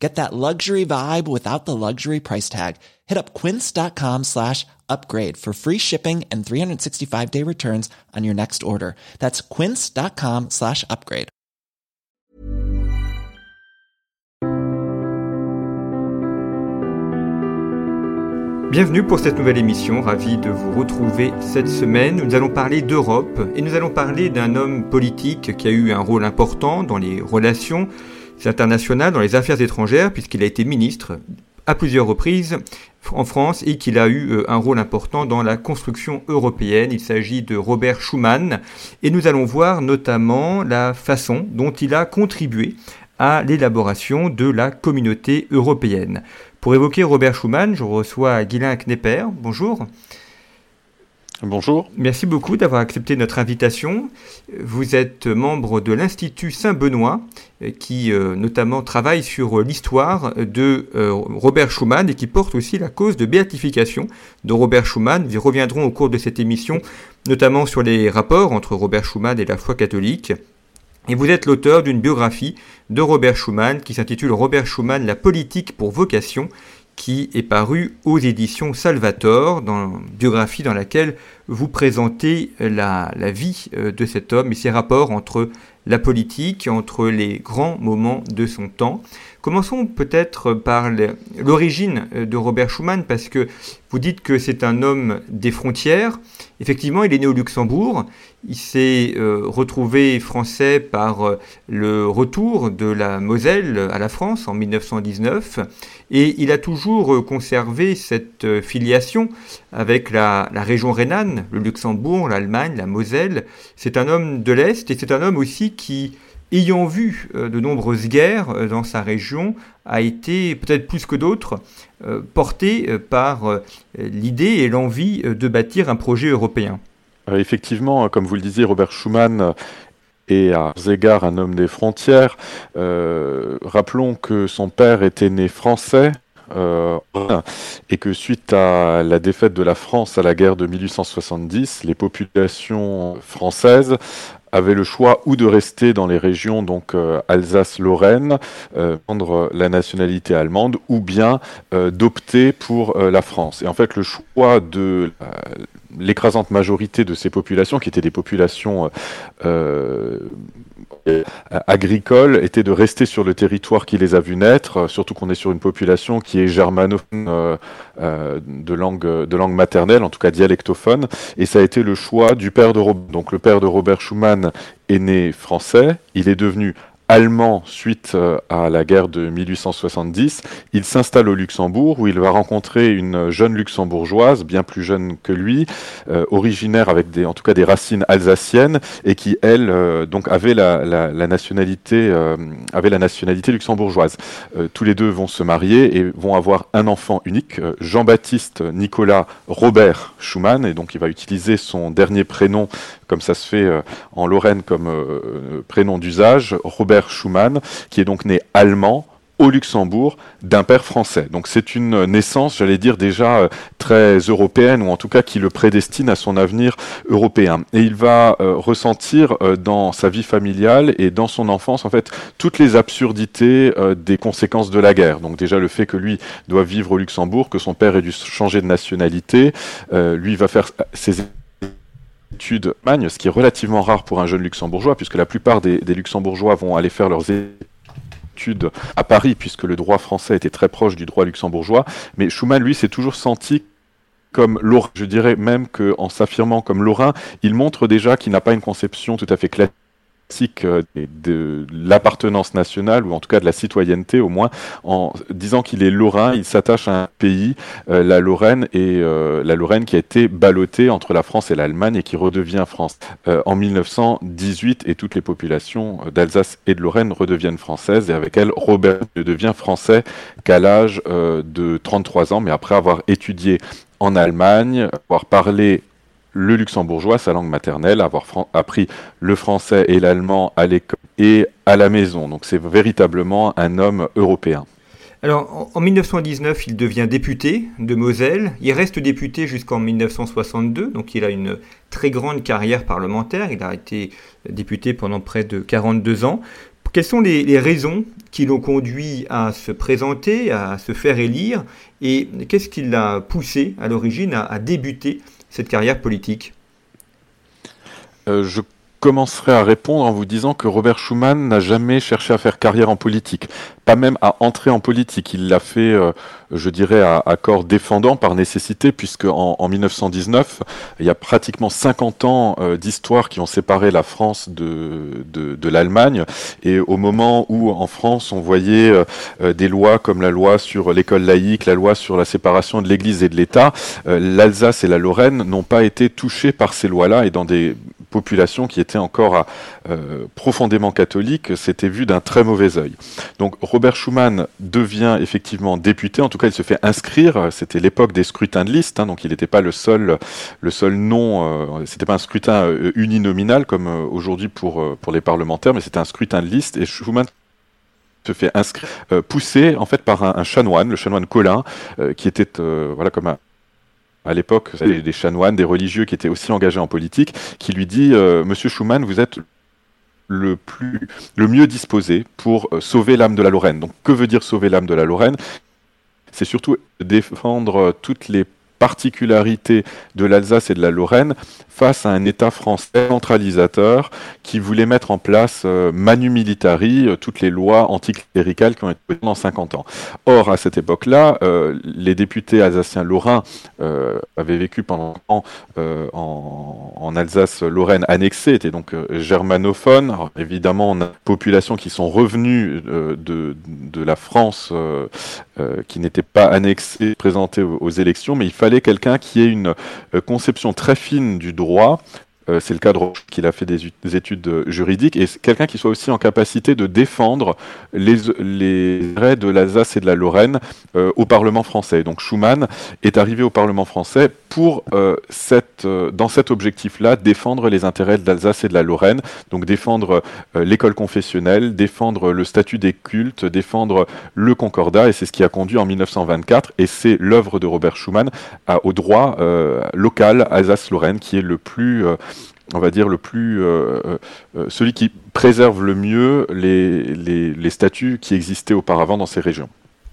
Get that luxury vibe without the luxury price tag. Hit up quince.com slash upgrade for free shipping and 365 day returns on your next order. That's quince.com slash upgrade. Bienvenue pour cette nouvelle émission, ravi de vous retrouver cette semaine. Nous allons parler d'Europe et nous allons parler d'un homme politique qui a eu un rôle important dans les relations internationales, dans les affaires étrangères, puisqu'il a été ministre à plusieurs reprises en France et qu'il a eu euh, un rôle important dans la construction européenne. Il s'agit de Robert Schuman et nous allons voir notamment la façon dont il a contribué à l'élaboration de la communauté européenne. Pour évoquer Robert Schuman, je reçois Guylain Knepper. Bonjour. Bonjour. Merci beaucoup d'avoir accepté notre invitation. Vous êtes membre de l'Institut Saint-Benoît, euh, qui euh, notamment travaille sur l'histoire de euh, Robert Schuman et qui porte aussi la cause de béatification de Robert Schuman. Nous reviendrons au cours de cette émission, notamment sur les rapports entre Robert Schuman et la foi catholique. Et vous êtes l'auteur d'une biographie de Robert Schuman qui s'intitule Robert Schuman, la politique pour vocation, qui est paru aux éditions Salvator, dans biographie dans laquelle vous présentez la, la, vie euh, de cet homme et ses rapports entre la politique, entre les grands moments de son temps. Commençons peut-être par l'origine euh, de Robert Schuman, parce que vous dites que c'est un homme des frontières. Effectivement, il est né au Luxembourg. Il s'est euh, retrouvé français par euh, le retour de la Moselle à la France en 1919. Et il a toujours conservé cette filiation avec la, la région rhénane, le Luxembourg, l'Allemagne, la Moselle. C'est un homme de l'Est et c'est un homme aussi qui ayant vu euh, de nombreuses guerres euh, dans sa région, a été, peut-être plus que d'autres, euh, porté par l'idée et l'envie de bâtir un projet européen. Effectivement, comme vous le disiez, Robert Schuman est à égards un homme des frontières. rappelons que son père était né français, et que suite à la défaite de la France à la guerre de 1870, les populations françaises avait le choix ou de rester dans les régions donc euh, Alsace-Lorraine, euh, prendre la nationalité allemande, ou bien euh, d'opter pour la France. Et en fait, le choix de l'écrasante majorité de ces populations, qui étaient des populations agricole était de rester sur le territoire qui les a vus naître, euh, surtout qu'on est sur une population qui est germanophone euh, euh, de, langue, de langue maternelle, en tout cas dialectophone, et ça a été le choix du père de Robert. Donc le père de Robert Schumann est né français, il est devenu allemand suite euh, à la guerre de 1870. Il s'installe au Luxembourg où il va rencontrer une jeune luxembourgeoise, bien plus jeune que lui, euh, originaire avec en tout cas des racines alsaciennes et qui elle euh, donc avait la, nationalité avait la nationalité luxembourgeoise. tous les deux vont se marier et vont avoir un enfant unique, Jean-Baptiste Nicolas Robert Schumann et donc il va utiliser son dernier prénom comme ça se fait en Lorraine comme prénom d'usage, Robert Schumann, qui est donc né allemand au Luxembourg d'un père français. Donc c'est une naissance, j'allais dire déjà euh, très européenne, ou en tout cas qui le prédestine à son avenir européen. Et il va euh, ressentir euh, dans sa vie familiale et dans son enfance, en fait, toutes les absurdités des conséquences de la guerre. Donc déjà le fait que lui doit vivre au Luxembourg, que son père ait dû changer de nationalité, lui va faire ses études magne, ce qui est relativement rare pour un jeune luxembourgeois, puisque la plupart des, luxembourgeois vont aller faire leurs études à Paris, puisque le droit français était très proche du droit luxembourgeois. Mais Schumann, lui, s'est toujours senti comme Lorrain. Je dirais même qu'en s'affirmant comme Lorrain, il montre déjà qu'il n'a pas une conception tout à fait classique euh, de l'appartenance nationale, ou en tout cas de la citoyenneté au moins, en disant qu'il est lorrain, il s'attache à un pays, euh, la Lorraine, et euh, la Lorraine qui a été ballottée entre la France et l'Allemagne et qui redevient France. En 1918, et toutes les populations d'Alsace et de Lorraine redeviennent françaises, et avec elles, Robert ne devient français qu'à l'âge de 33 ans, mais après avoir étudié en Allemagne, avoir parlé le luxembourgeois, sa langue maternelle, avoir appris le français et l'allemand à l'école et à la maison. Donc c'est véritablement un homme européen. Alors, en 1919, il devient député de Moselle. Il reste député jusqu'en 1962, donc il a une très grande carrière parlementaire. Il a été député pendant près de 42 ans. Quelles sont les, raisons qui l'ont conduit à se présenter, à se faire élire, et qu'est-ce qui l'a poussé à l'origine à, débuter cette carrière politique euh, commencerai à répondre en vous disant que Robert Schuman n'a jamais cherché à faire carrière en politique pas même à entrer en politique. Il l'a fait, euh, je dirais, à, corps défendant par nécessité, puisque en, 1919, il y a pratiquement 50 ans euh, d'histoire qui ont séparé la France de, de, l'Allemagne. Et au moment où en France, on voyait euh, des lois comme la loi sur l'école laïque, la loi sur la séparation de l'Église et de l'État, l'Alsace et la Lorraine n'ont pas été touchées par ces lois-là et dans des populations qui étaient encore profondément catholiques, c'était vu d'un très mauvais œil. Donc Robert Schuman devient effectivement député, en tout cas il se fait inscrire, c'était l'époque des scrutins de liste, hein, donc il n'était pas le seul, le seul nom, euh, c'était pas un scrutin euh, uninominal comme euh, aujourd'hui pour, pour les parlementaires, mais c'était un scrutin de liste, et Schuman se fait inscrire, poussé en fait par un, chanoine, le chanoine Colin, qui était voilà comme à l'époque, des, chanoines, des religieux qui étaient aussi engagés en politique, qui lui dit Monsieur Schuman, vous êtes le, plus, le mieux disposé pour euh, sauver l'âme de la Lorraine. Donc que veut dire sauver l'âme de la Lorraine? C'est surtout défendre euh, toutes les particularités de l'Alsace et de la Lorraine face à un État français centralisateur qui voulait mettre en place euh, manu militari euh, toutes les lois anticléricales qui ont été pendant 50 ans. Or, à cette époque-là, euh, les députés alsaciens lorrains avaient vécu pendant en, en Alsace-Lorraine annexée, étaient donc germanophones. évidemment, on a des populations qui sont revenues de, de, la France qui n'étaient pas annexées, présentées aux, aux, élections, mais il fallait quelqu'un qui ait une conception très fine du droit. Euh, c'est le cadre qu'il a fait des, études juridiques et quelqu'un qui soit aussi en capacité de défendre les, les de l'Alsace et de la Lorraine euh, au Parlement français. Donc Schuman est arrivé au Parlement français pour euh, cette, dans cet objectif-là défendre les intérêts de l'Alsace et de la Lorraine, donc défendre l'école confessionnelle, défendre le statut des cultes, défendre le concordat et c'est ce qui a conduit en 1924 et c'est l'œuvre de Robert Schuman au droit local Alsace-Lorraine qui est le plus on va dire, le plus, euh, euh, euh, celui qui préserve le mieux les, les, statuts qui existaient auparavant dans ces régions.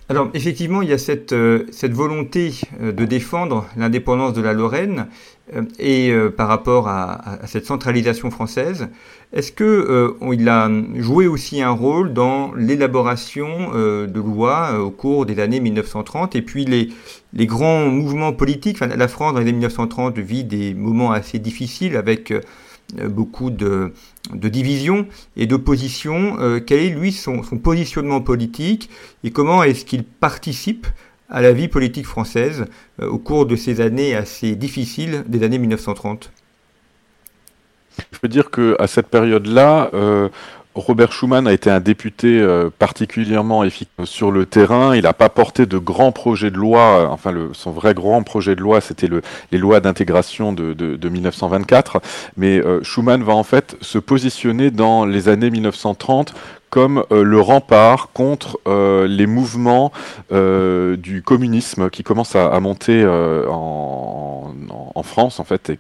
Alors effectivement, il y a cette, cette volonté de défendre l'indépendance de la Lorraine et par rapport à, cette centralisation française. Est-ce qu'il a joué aussi un rôle dans l'élaboration de lois au cours des années 1930 et puis les, les grands mouvements politiques, la France dans les années 1930 vit des moments assez difficiles avec euh, beaucoup de, divisions et d'oppositions. Euh, quel est lui son, positionnement politique et comment est-ce qu'il participe à la vie politique française euh, au cours de ces années assez difficiles des années 1930 je peux dire qu'à cette période-là, Robert Schuman a été un député euh, particulièrement efficace sur le terrain. Il n'a pas porté de grands projets de loi. Euh, enfin, son vrai grand projet de loi, c'était le, les lois d'intégration de, de, de, 1924. Mais euh, Schuman va en fait se positionner dans les années 1930 comme euh, le rempart contre euh, les mouvements euh, du communisme qui commencent à, monter en, France en fait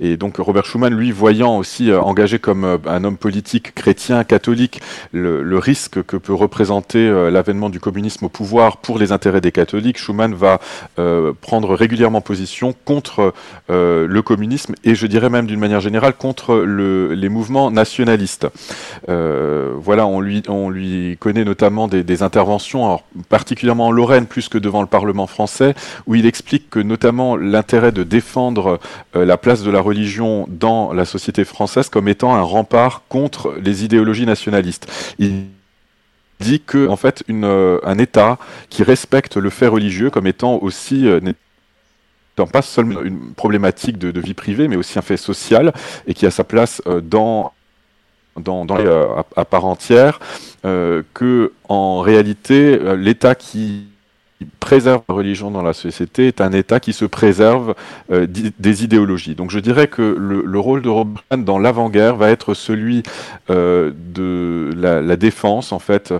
et donc Robert Schuman lui voyant aussi engagé comme un homme politique chrétien catholique le, risque que peut représenter l'avènement du communisme au pouvoir pour les intérêts des catholiques Schuman va prendre régulièrement position contre le communisme et je dirais même d'une manière générale contre le, les mouvements nationalistes voilà, on lui, on lui connaît notamment des, interventions, particulièrement en Lorraine plus que devant le Parlement français, où il explique que notamment l'intérêt de défendre euh, la place de la religion dans la société française comme étant un rempart contre les idéologies nationalistes. Il dit que en fait euh, un État qui respecte le fait religieux comme étant aussi euh, pas seulement une problématique de, vie privée, mais aussi un fait social et qui a sa place dans euh, à, part entière, euh, que en réalité euh, l'État qui préserve la religion dans la société est un État qui se préserve euh, des idéologies. Donc je dirais que le, rôle de Robert dans l'avant-guerre va être celui euh, de la, défense en fait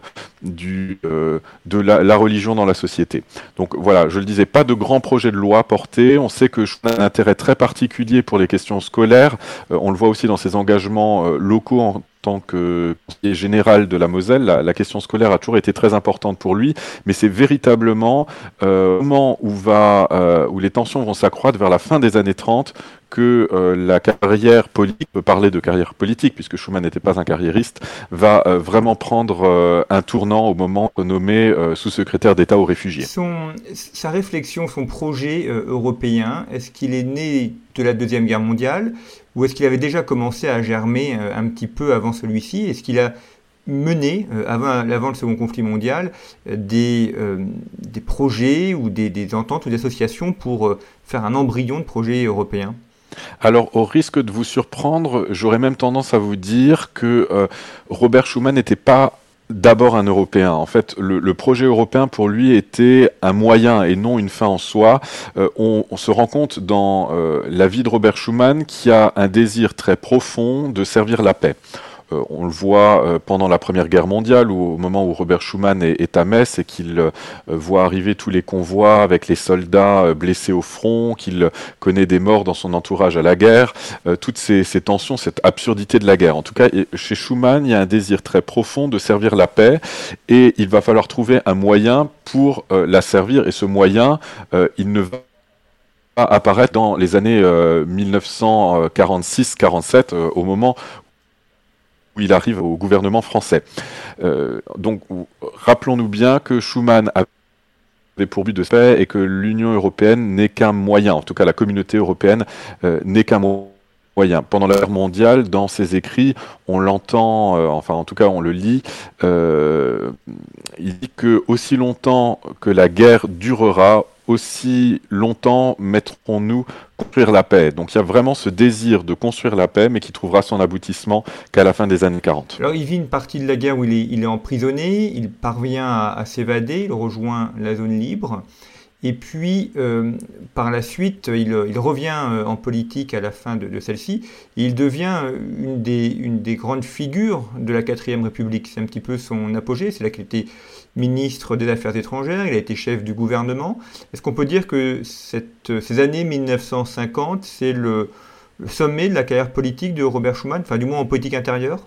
du, euh, de la, religion dans la société. Donc voilà, je le disais, pas de grands projets de loi portés. On sait que a un intérêt très particulier pour les questions scolaires. on le voit aussi dans ses engagements locaux en tant que conseiller général de la Moselle, la, question scolaire a toujours été très importante pour lui, mais c'est véritablement euh, au moment euh, où les tensions vont s'accroître vers la fin des années 30 que euh, la carrière politique, peut parler de carrière politique puisque Schuman n'était pas un carriériste, va vraiment prendre un tournant au moment nommé sous-secrétaire d'État aux réfugiés. Sa réflexion, son projet européen, est-ce qu'il est né de la Deuxième Guerre mondiale ou est-ce qu'il avait déjà commencé à germer euh, un petit peu avant celui-ci? Est-ce qu'il a mené, euh, avant, le Second conflit mondial, euh, des, projets ou des ententes ou des associations pour faire un embryon de projet européen? Alors, au risque de vous surprendre, j'aurais même tendance à vous dire que Robert Schuman n'était pas d'abord un Européen. En fait, le, projet européen pour lui était un moyen et non une fin en soi. Euh, on, se rend compte dans euh, la vie de Robert Schuman qui a un désir très profond de servir la paix. Euh, on le voit euh, pendant la Première Guerre mondiale, au moment où Robert Schuman est, à Metz et qu'il euh, voit arriver tous les convois avec les soldats blessés au front, qu'il connaît des morts dans son entourage à la guerre, toutes ces, tensions, cette absurdité de la guerre. En tout cas, chez Schuman, il y a un désir très profond de servir la paix, et il va falloir trouver un moyen pour la servir, et ce moyen, il ne va apparaître dans les années 1946-47, au moment où il arrive au gouvernement français. Euh, donc, rappelons-nous bien que Schuman avait pour but de paix et que l'Union européenne n'est qu'un moyen, en tout cas la communauté européenne euh, n'est qu'un moyen. Pendant la guerre mondiale, dans ses écrits, on l'entend, euh, enfin en tout cas on le lit, il dit que aussi longtemps que la guerre durera, aussi longtemps mettrons-nous construire la paix. Donc il y a vraiment ce désir de construire la paix, mais qui trouvera son aboutissement qu'à la fin des années 40. Alors il vit une partie de la guerre où il est, emprisonné, il parvient à, s'évader, il rejoint la zone libre. Et puis, euh, par la suite, il, revient euh, en politique à la fin de, celle-ci, et il devient euh, une des, une des, grandes figures de la quatrième République. C'est un petit peu son apogée, c'est là qu'il était ministre des Affaires étrangères, il a été chef du gouvernement. Est-ce qu'on peut dire que ces années 1950, c'est le, sommet de la carrière politique de Robert Schuman, enfin du moins en politique intérieure?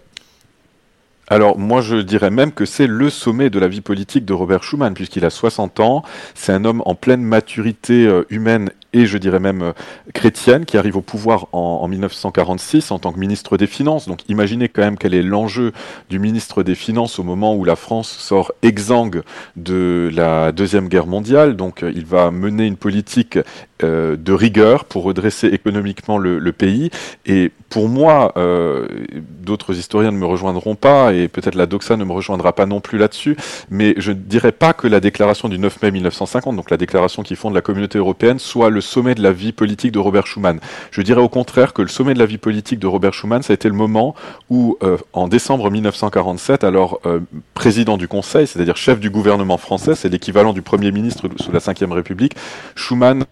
Alors moi je dirais même que c'est le sommet de la vie politique de Robert Schuman puisqu'il a 60 ans, c'est un homme en pleine maturité euh, humaine et je dirais même euh, chrétienne, qui arrive au pouvoir en, 1946 en tant que ministre des Finances. Donc imaginez quand même quel est l'enjeu du ministre des Finances au moment où la France sort exsangue de la Deuxième Guerre mondiale. Donc euh, il va mener une politique euh, de rigueur pour redresser économiquement le, pays. Et pour moi, d'autres historiens ne me rejoindront pas, et peut-être la Doxa ne me rejoindra pas non plus là-dessus, mais je ne dirais pas que la déclaration du 9 mai 1950, donc la déclaration qui fonde la communauté européenne, soit le le sommet de la vie politique de Robert Schuman. Je dirais au contraire que le sommet de la vie politique de Robert Schuman, ça a été le moment où, euh, en décembre 1947, alors euh, président du Conseil, c'est-à-dire chef du gouvernement français, c'est l'équivalent du Premier ministre sous la Ve République, Schuman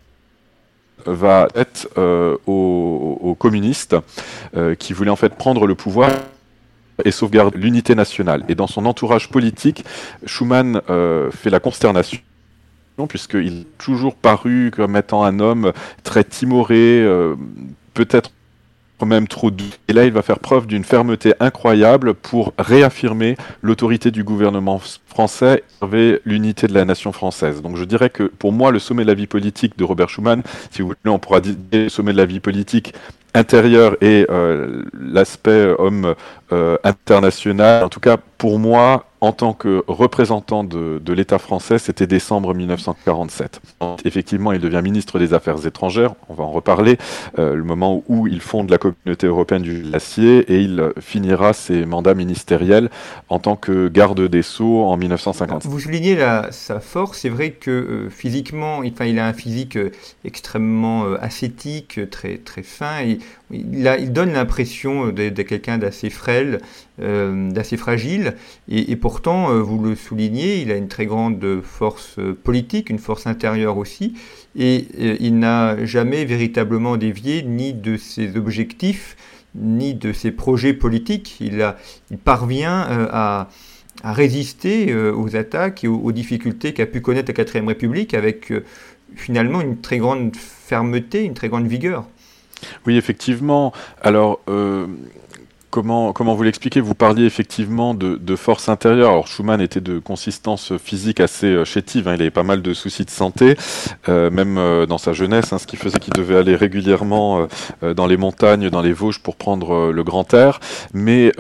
va être euh, aux, communistes qui voulaient en fait prendre le pouvoir et sauvegarder l'unité nationale. Et dans son entourage politique, Schuman fait la consternation puisqu'il est toujours paru comme étant un homme très timoré, euh, peut-être même trop doux. Et là, il va faire preuve d'une fermeté incroyable pour réaffirmer l'autorité du gouvernement français et l'unité de la nation française. Donc je dirais que pour moi, le sommet de la vie politique de Robert Schuman, si vous voulez, on pourra dire le sommet de la vie politique intérieur et euh, l'aspect homme euh, international. En tout cas, pour moi, en tant que représentant de, l'État français, c'était décembre 1947. Effectivement, il devient ministre des Affaires étrangères, on va en reparler, euh, le moment où il fonde la communauté européenne du glacier et il finira ses mandats ministériels en tant que garde des Sceaux en 1950. Vous soulignez sa force, c'est vrai que euh, physiquement, il, il, a un physique euh, extrêmement ascétique, très, très fin, et il, donne l'impression de, quelqu'un d'assez frêle, euh, d'assez fragile, et, pourtant, euh, vous le soulignez, il a une très grande force politique, une force intérieure aussi, et il n'a jamais véritablement dévié ni de ses objectifs, ni de ses projets politiques. Il, parvient à, résister aux attaques et aux, difficultés qu'a pu connaître la 4ème République avec finalement une très grande fermeté, une très grande vigueur. Oui, effectivement. Alors, euh, Comment, vous l'expliquez? Vous parliez effectivement de, de, force intérieure. Alors Schumann était de consistance physique assez euh, chétive, hein. il avait pas mal de soucis de santé, euh, même euh, dans sa jeunesse, hein, ce qui faisait qu'il devait aller régulièrement dans les montagnes, dans les Vosges pour prendre le grand air. Mais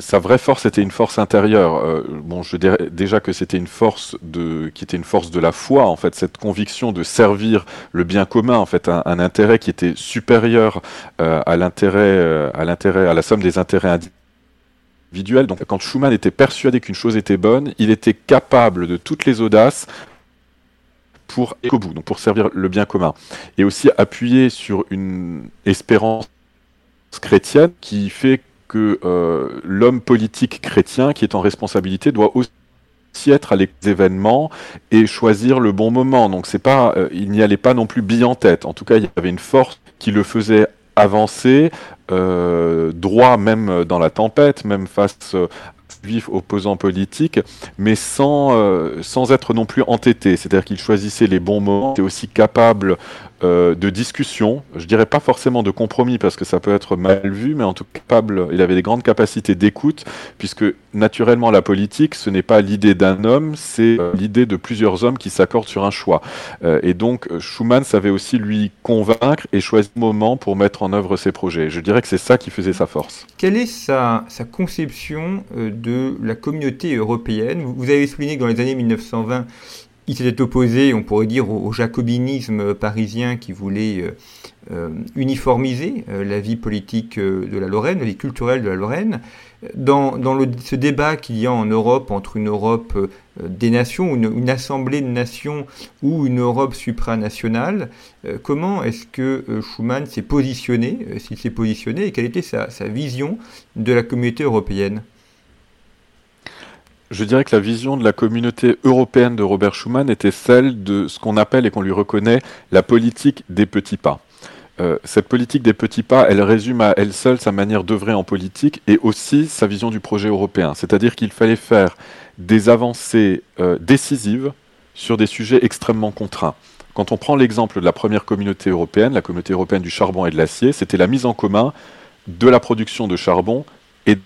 sa vraie force était une force intérieure. bon, je dirais déjà que c'était une force de, qui était une force de la foi, en fait, cette conviction de servir le bien commun, en fait, un, un intérêt qui était supérieur à l'intérêt, à l'intérêt, à la somme des intérêts individuel. Donc quand Schumann était persuadé qu'une chose était bonne, il était capable de toutes les audaces pour aller bout, donc pour servir le bien commun. Et aussi appuyer sur une espérance chrétienne qui fait que euh, l'homme politique chrétien qui est en responsabilité doit aussi être à les événements et choisir le bon moment. Donc c'est pas, euh, il n'y allait pas non plus bille en tête. En tout cas, il y avait une force qui le faisait avancer, droit même dans la tempête, même face euh, juifs opposants politiques, mais sans, euh, sans être non plus entêté. C'est-à-dire qu'il choisissait les bons moments, était aussi capable euh, de discussion, je dirais pas forcément de compromis parce que ça peut être mal vu, mais en tout cas capable, il avait des grandes capacités d'écoute, puisque naturellement la politique, ce n'est pas l'idée d'un homme, c'est euh, l'idée de plusieurs hommes qui s'accordent sur un choix. et donc Schumann savait aussi lui convaincre et choisir le moment pour mettre en œuvre ses projets. Je dirais que c'est ça qui faisait sa force. Quelle est sa, sa conception de la communauté européenne? Vous avez souligné que dans les années 1920, il s'était opposé, on pourrait dire, au, jacobinisme parisien qui voulait euh, euh, uniformiser euh, la vie politique de la Lorraine, la vie culturelle de la Lorraine. Dans, ce débat qu'il y a en Europe entre une Europe des nations, une, assemblée de nations ou une Europe supranationale, comment est-ce que Schuman s'est positionné, s'il s'est positionné, et quelle était sa vision de la communauté européenne? Je dirais que la vision de la communauté européenne de Robert Schuman était celle de ce qu'on appelle et qu'on lui reconnaît la politique des petits pas. Euh, cette politique des petits pas, elle résume à elle seule sa manière d'œuvrer en politique et aussi sa vision du projet européen. C'est-à-dire qu'il fallait faire des avancées euh, décisives sur des sujets extrêmement contraints. Quand on prend l'exemple de la première communauté européenne, la communauté européenne du charbon et de l'acier, c'était la mise en commun de la production de charbon et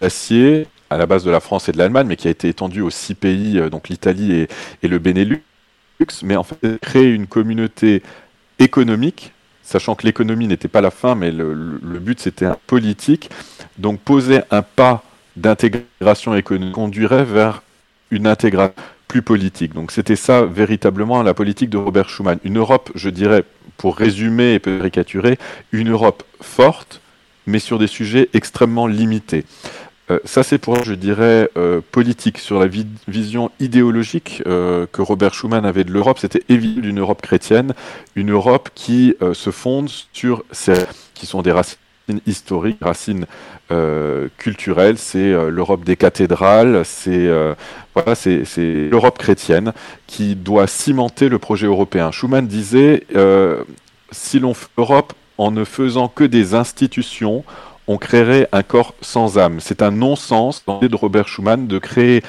d'acier à la base de la France et de l'Allemagne, mais qui a été étendu aux six pays, euh, donc l'Italie et, le Benelux, mais en fait créer une communauté économique, sachant que l'économie n'était pas la fin, mais le, but c'était un politique, donc poser un pas d'intégration économique conduirait vers une intégration plus politique. Donc c'était ça véritablement la politique de Robert Schuman. Une Europe, je dirais, pour résumer et caricaturer, une Europe forte, mais sur des sujets extrêmement limités. Euh, ça, c'est pour, je dirais, euh, politique. Sur la vision idéologique euh, que Robert Schuman avait de l'Europe, c'était évident d'une Europe chrétienne, une Europe qui se fonde sur ces qui sont des racines historiques, racines culturelles. C'est l'Europe des cathédrales, c'est voilà, c'est l'Europe chrétienne qui doit cimenter le projet européen. Schuman disait si l'on fait l'Europe en ne faisant que des institutions, on créerait un corps sans âme. C'est un non-sens dans l'idée de Robert Schuman de créer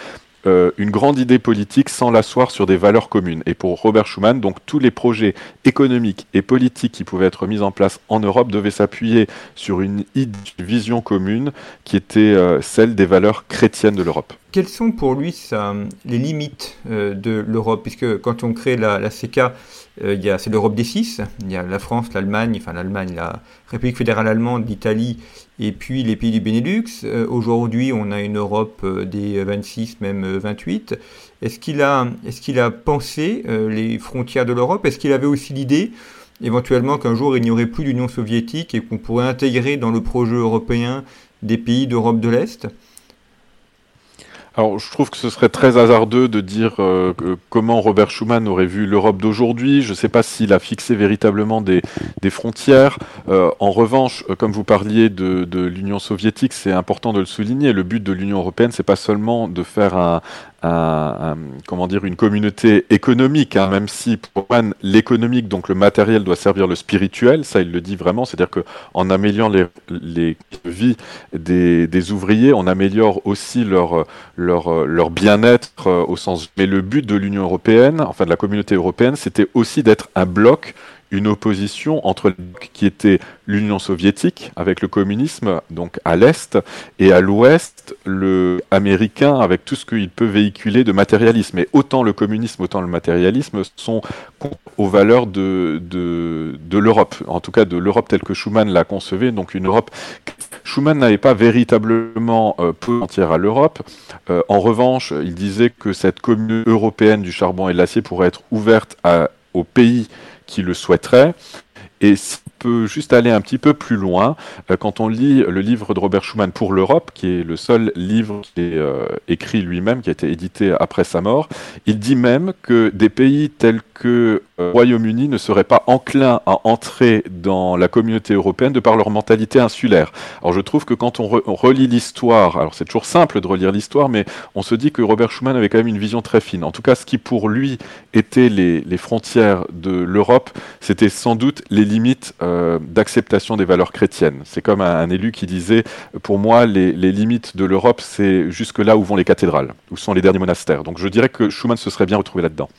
euh, une grande idée politique sans l'asseoir sur des valeurs communes. Et pour Robert Schuman, donc tous les projets économiques et politiques qui pouvaient être mis en place en Europe devaient s'appuyer sur une, vision commune qui était euh, celle des valeurs chrétiennes de l'Europe. Quelles sont pour lui les limites euh, de l'Europe? Puisque quand on crée la, la CK, euh, c'est l'Europe des six. Il y a la France, l'Allemagne, enfin l'Allemagne, la République fédérale allemande, l'Italie et puis les pays du Benelux. Euh, aujourd'hui, on a une Europe des 26, même 28. Est-ce qu'il a pensé les frontières de l'Europe? Est-ce qu'il avait aussi l'idée éventuellement qu'un jour il n'y aurait plus d'Union soviétique et qu'on pourrait intégrer dans le projet européen des pays d'Europe de l'Est? Alors, je trouve que ce serait très hasardeux de dire euh, comment Robert Schuman aurait vu l'Europe d'aujourd'hui. Je ne sais pas s'il a fixé véritablement des, frontières. Euh, en revanche, euh, comme vous parliez de, l'Union soviétique, c'est important de le souligner. Le but de l'Union européenne, c'est pas seulement de faire un, comment dire, une communauté économique, hein, même si pour l'économique, donc le matériel, doit servir le spirituel. Ça, il le dit vraiment. C'est-à-dire qu'en améliorant les, vies des, ouvriers, on améliore aussi leur, bien-être euh, au sens. Mais le but de l'Union européenne, enfin de la communauté européenne, c'était aussi d'être un bloc une opposition entre qui était l'Union soviétique avec le communisme donc à l'est et à l'ouest le américain avec tout ce qu'il peut véhiculer de matérialisme. Et autant le communisme, autant le matérialisme sont aux valeurs de, de, de l'Europe, en tout cas de l'Europe telle que Schuman l'a concevée, donc une Europe. Schuman n'avait pas véritablement euh, peu entière à l'Europe. Euh, en revanche, il disait que cette commune européenne du charbon et de l'acier pourrait être ouverte aux pays qui le souhaiterait. Et peut juste aller un petit peu plus loin, euh, quand on lit le livre de Robert Schuman pour l'Europe, qui est le seul livre qui est euh, écrit lui-même, qui a été édité après sa mort, il dit même que des pays tels que le euh, Royaume-Uni ne seraient pas enclins à entrer dans la communauté européenne de par leur mentalité insulaire. Alors je trouve que quand on, relit l'histoire, alors c'est toujours simple de relire l'histoire, mais on se dit que Robert Schuman avait quand même une vision très fine. En tout cas, ce qui pour lui était les, frontières de l'Europe, c'était sans doute les limites d'acceptation des valeurs chrétiennes. C'est comme un, élu qui disait, pour moi, les, limites de l'Europe, c'est jusque là où vont les cathédrales, où sont les derniers monastères. Donc je dirais que Schuman se serait bien retrouvé là-dedans.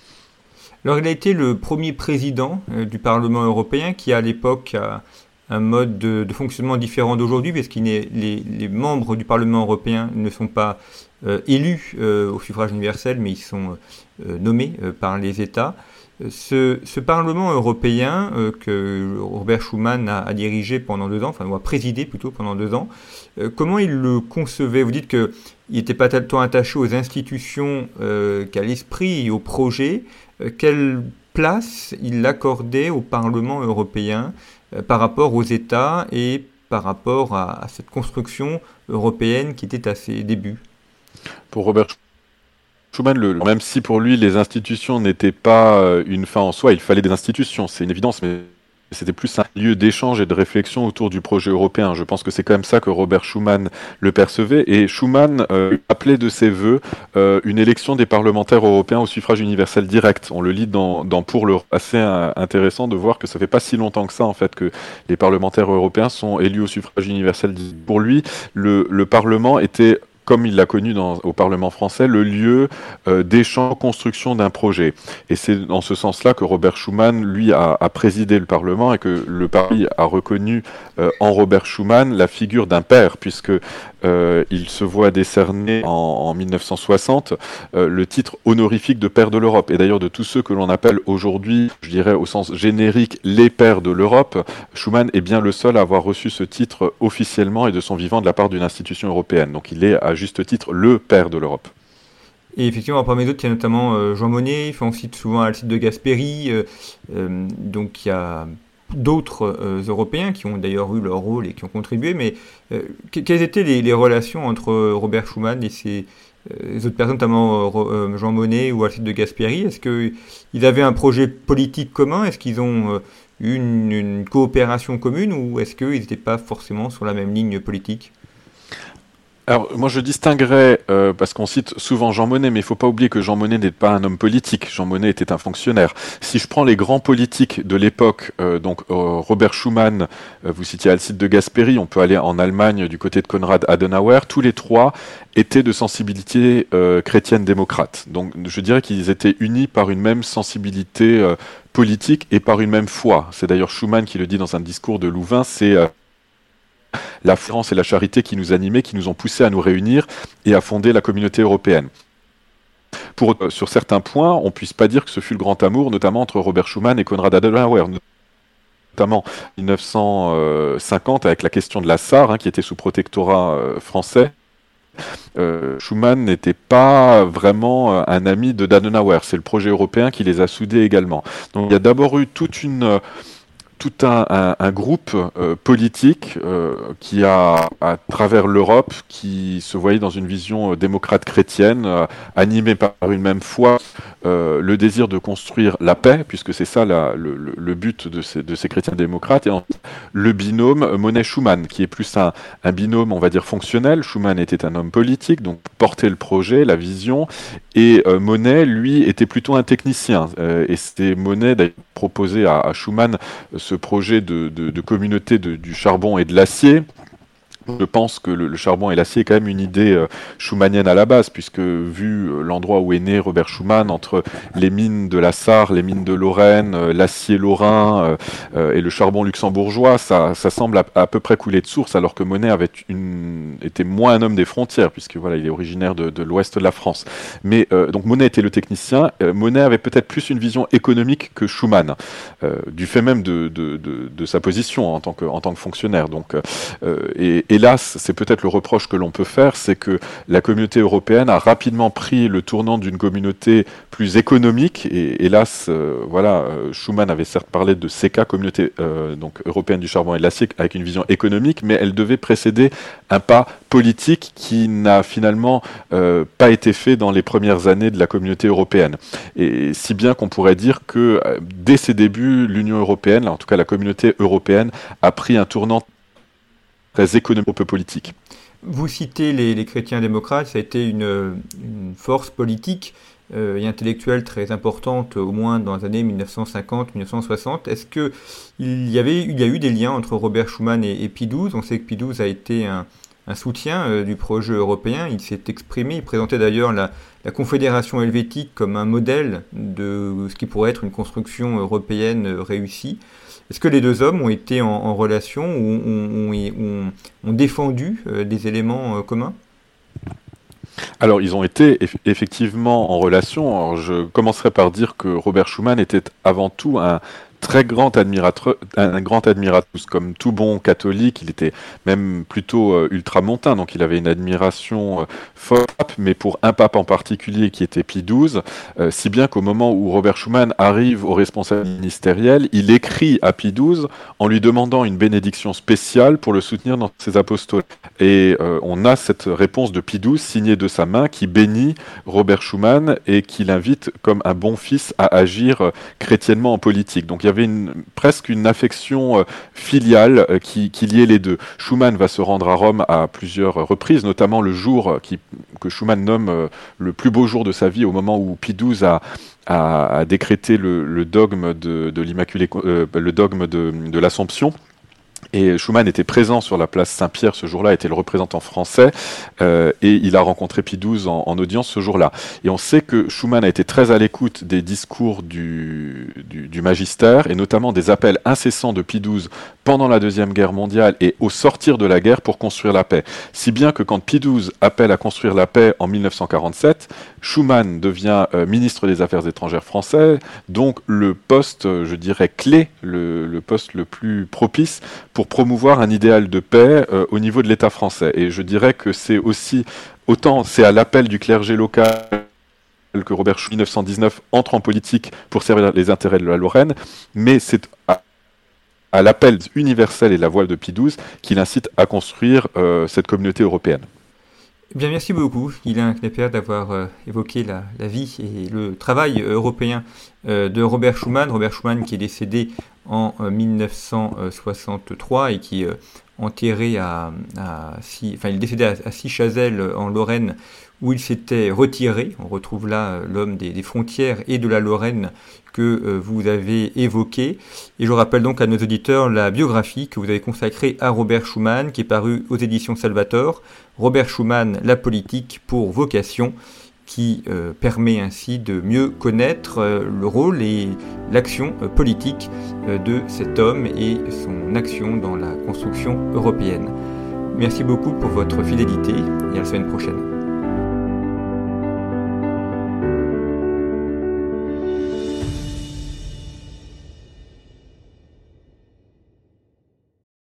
Alors il a été le premier président euh, du Parlement européen qui à l'époque a un mode de, fonctionnement différent d'aujourd'hui, parce que les, les, membres du Parlement européen ne sont pas euh, élus au suffrage universel, mais ils sont nommés par les États. Ce, Parlement européen euh, que Robert Schuman a, dirigé pendant deux ans, enfin, ou a présidé plutôt pendant deux ans, euh, comment il le concevait? Vous dites qu'il n'était pas tellement attaché aux institutions euh, qu'à l'esprit et au projet. quelle place il accordait au Parlement européen par rapport aux États et par rapport à, à, cette construction européenne qui était à ses débuts? Pour Robert Schuman, le, même si pour lui les institutions n'étaient pas euh, une fin en soi, il fallait des institutions, c'est une évidence, mais c'était plus un lieu d'échange et de réflexion autour du projet européen. Je pense que c'est quand même ça que Robert Schuman le percevait. Et Schuman euh, appelait de ses voeux euh, une élection des parlementaires européens au suffrage universel direct. On le lit dans, dans Pour le assez intéressant de voir que ça fait pas si longtemps que ça en fait que les parlementaires européens sont élus au suffrage universel. Pour lui, le, le Parlement était comme il l'a connu au Parlement français, le lieu euh, d'échange, construction d'un projet. Et c'est dans ce sens-là que Robert Schuman, lui, a, a, présidé le Parlement et que le Paris a reconnu euh, en Robert Schuman la figure d'un père, puisque euh, il se voit décerner en, en 1960 euh, le titre honorifique de père de l'Europe. Et d'ailleurs, de tous ceux que l'on appelle aujourd'hui, je dirais au sens générique, les pères de l'Europe, Schuman est bien le seul à avoir reçu ce titre officiellement et de son vivant de la part d'une institution européenne. Donc il est à juste titre le père de l'Europe. Et effectivement, parmi les autres, il y a notamment euh, Jean Monnet, on cite souvent Alcide de Gasperi, donc il y a d'autres Européens qui ont d'ailleurs eu leur rôle et qui ont contribué, mais quelles étaient les, relations entre Robert Schuman et ces autres personnes, notamment Jean Monnet ou Alcide de Gasperi? Est-ce qu'ils avaient un projet politique commun? Est-ce qu'ils ont une, une, coopération commune ou est-ce qu'ils n'étaient pas forcément sur la même ligne politique? Alors, moi, je distinguerais, euh, parce qu'on cite souvent Jean Monnet, mais il ne faut pas oublier que Jean Monnet n'est pas un homme politique. Jean Monnet était un fonctionnaire. Si je prends les grands politiques de l'époque, euh, donc euh, Robert Schuman, vous citiez Alcide de Gasperi, on peut aller en Allemagne du côté de Konrad Adenauer, tous les trois étaient de sensibilité chrétienne démocrate. Donc, je dirais qu'ils étaient unis par une même sensibilité politique et par une même foi. C'est d'ailleurs Schuman qui le dit dans un discours de Louvain, c'est la France et la charité qui nous animaient, qui nous ont poussés à nous réunir et à fonder la communauté européenne. Pour, euh, sur certains points, on ne puisse pas dire que ce fut le grand amour, notamment entre Robert Schuman et Konrad Adenauer, notamment en 1950 avec la question de la Sarre, hein, qui était sous protectorat euh, français. Euh, Schuman n'était pas vraiment un ami de d'Adenauer, c'est le projet européen qui les a soudés également. Donc il y a d'abord eu toute une tout un, un, groupe euh, politique euh, qui a, à travers l'Europe, qui se voyait dans une vision démocrate chrétienne, animée par une même foi, le désir de construire la paix, puisque c'est ça la, le, but de ces, de ces chrétiens démocrates, et le binôme Monet-Schumann, qui est plus un, binôme, on va dire, fonctionnel. Schumann était un homme politique, donc portait le projet, la vision, et Monet, lui, était plutôt un technicien. et c'était Monet, d'ailleurs, proposé à, Schumann ce projet de, de, communauté du charbon et de l'acier je pense que le, charbon et l'acier est quand même une idée euh, schumannienne à la base, puisque vu euh, l'endroit où est né Robert Schumann, entre les mines de la Sarre, les mines de Lorraine, euh, l'acier lorrain et le charbon luxembourgeois, ça, semble à, peu près couler de source, alors que Monet était moins un homme des frontières, puisque voilà, il est originaire de, l'ouest de la France. Mais donc Monet était le technicien, Monet avait peut-être plus une vision économique que Schumann, du fait même de, sa position en tant que, fonctionnaire. Donc, hélas, c'est peut-être le reproche que l'on peut faire, c'est que la communauté européenne a rapidement pris le tournant d'une communauté plus économique. Et hélas, euh, voilà, euh, Schuman avait certes parlé de CECA, communauté euh, européenne du charbon et de l'acier, avec une vision économique, mais elle devait précéder un pas politique qui n'a finalement pas été fait dans les premières années de la communauté européenne. Et si bien qu'on pourrait dire que dès ses débuts, l'Union européenne, en tout cas la communauté européenne, a pris un tournant très économico-politique. Vous citez les, chrétiens démocrates, ça a été une, force politique euh, et intellectuelle très importante, au moins dans les années 1950-1960. Est-ce qu'il y, y a eu des liens entre Robert Schuman et, et XII On sait que XII a été un, soutien euh, du projet européen. Il s'est exprimé, il présentait d'ailleurs la, la, Confédération helvétique comme un modèle de ce qui pourrait être une construction européenne réussie. Est-ce que les deux hommes ont été en, relation ou ont, défendu euh, des éléments euh, communs? Alors, ils ont été effectivement en relation. je commencerai par dire que Robert Schuman était avant tout un, très grand admirateur, un grand admirateur, comme tout bon catholique, il était même plutôt euh, ultramontain, donc il avait une admiration euh, forte, mais pour un pape en particulier qui était Pie XII, euh, si bien qu'au moment où Robert Schuman arrive au responsable ministériel, il écrit à Pie XII en lui demandant une bénédiction spéciale pour le soutenir dans ses apostolats. Et on a cette réponse de Pie XII signée de sa main qui bénit Robert Schuman et qui l'invite comme un bon fils à agir chrétiennement en politique. Donc avait presque une affection euh, filiale euh, qui, liait les deux. Schumann va se rendre à Rome à plusieurs reprises, notamment le jour qui, que Schumann nomme euh, le plus beau jour de sa vie, au moment où Pie a, décrété le dogme de, de l'Assomption. Et Schumann était présent sur la place Saint-Pierre ce jour-là, était le représentant français, euh, et il a rencontré Pie XII en, audience ce jour-là. Et on sait que Schumann a été très à l'écoute des discours du, du, du, magistère, et notamment des appels incessants de Pie XII pendant la Deuxième Guerre mondiale et au sortir de la guerre pour construire la paix. Si bien que quand Pie XII appelle à construire la paix en 1947, Schumann devient euh, ministre des Affaires étrangères français, donc le poste, je dirais, clé, le, poste le plus propice pour promouvoir un idéal de paix euh, au niveau de l'État français. Et je dirais que c'est aussi, autant c'est à l'appel du clergé local que Robert Schuman, 1919, entre en politique pour servir les intérêts de la Lorraine, mais c'est à, l'appel universel et la voile de XII qu'il incite à construire euh, cette communauté européenne. Eh bien, merci beaucoup, Guylain Knepper, d'avoir euh, évoqué la, vie et le travail européen de Robert Schuman. Robert Schuman qui est décédé en 1963 euh, et qui euh, enterré à, enfin il est décédé à, à en Lorraine où il s'était retiré. On retrouve là euh, l'homme des, frontières et de la Lorraine que vous avez évoqué. Et je rappelle donc à nos auditeurs la biographie que vous avez consacrée à Robert Schuman, qui est parue aux éditions Salvator. Robert Schuman, la politique pour vocation qui euh, permet ainsi de mieux connaître euh, le rôle et l'action euh, politique de cet homme et son action dans la construction européenne. Merci beaucoup pour votre fidélité et à la semaine prochaine.